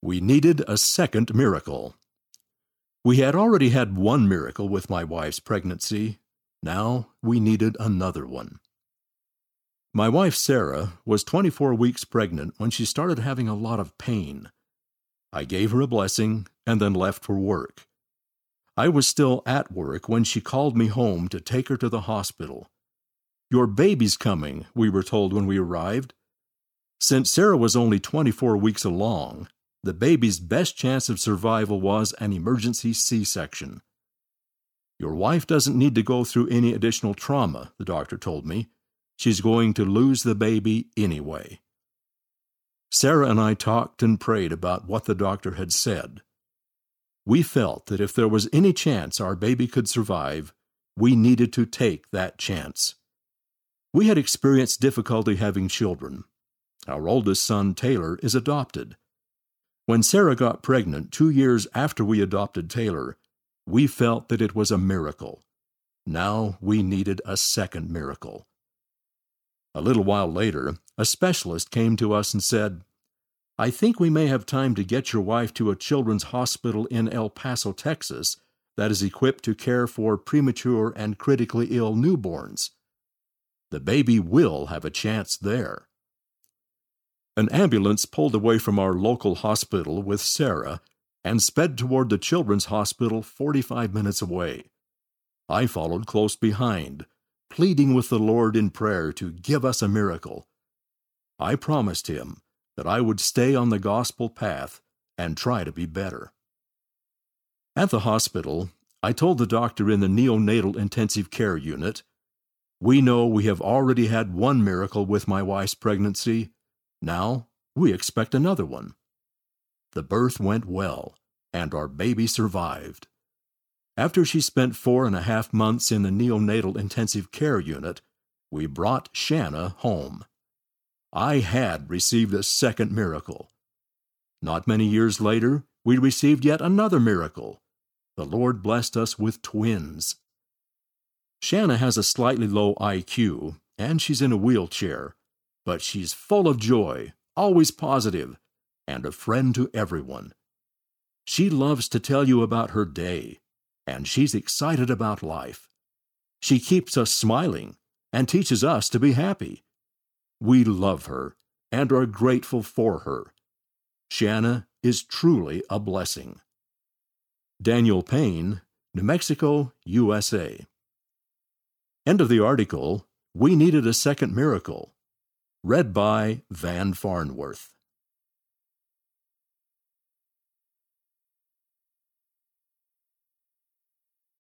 We needed a second miracle. We had already had one miracle with my wife's pregnancy. Now we needed another one. My wife, Sarah, was 24 weeks pregnant when she started having a lot of pain. I gave her a blessing and then left for work. I was still at work when she called me home to take her to the hospital. Your baby's coming, we were told when we arrived. Since Sarah was only 24 weeks along, the baby's best chance of survival was an emergency C section. Your wife doesn't need to go through any additional trauma, the doctor told me. She's going to lose the baby anyway. Sarah and I talked and prayed about what the doctor had said. We felt that if there was any chance our baby could survive, we needed to take that chance. We had experienced difficulty having children. Our oldest son, Taylor, is adopted. When Sarah got pregnant two years after we adopted Taylor, we felt that it was a miracle. Now we needed a second miracle. A little while later, a specialist came to us and said, I think we may have time to get your wife to a children's hospital in El Paso, Texas, that is equipped to care for premature and critically ill newborns. The baby will have a chance there. An ambulance pulled away from our local hospital with Sarah and sped toward the children's hospital 45 minutes away. I followed close behind, pleading with the Lord in prayer to give us a miracle. I promised him that I would stay on the gospel path and try to be better. At the hospital, I told the doctor in the neonatal intensive care unit, We know we have already had one miracle with my wife's pregnancy now we expect another one. The birth went well, and our baby survived. After she spent four and a half months in the neonatal intensive care unit, we brought Shanna home. I had received a second miracle. Not many years later, we received yet another miracle. The Lord blessed us with twins. Shanna has a slightly low IQ, and she's in a wheelchair, but she's full of joy, always positive, and a friend to everyone. She loves to tell you about her day, and she's excited about life. She keeps us smiling and teaches us to be happy. We love her and are grateful for her. Shanna is truly a blessing. Daniel Payne, New Mexico, USA. End of the article. We needed a second miracle. Read by Van Farnworth.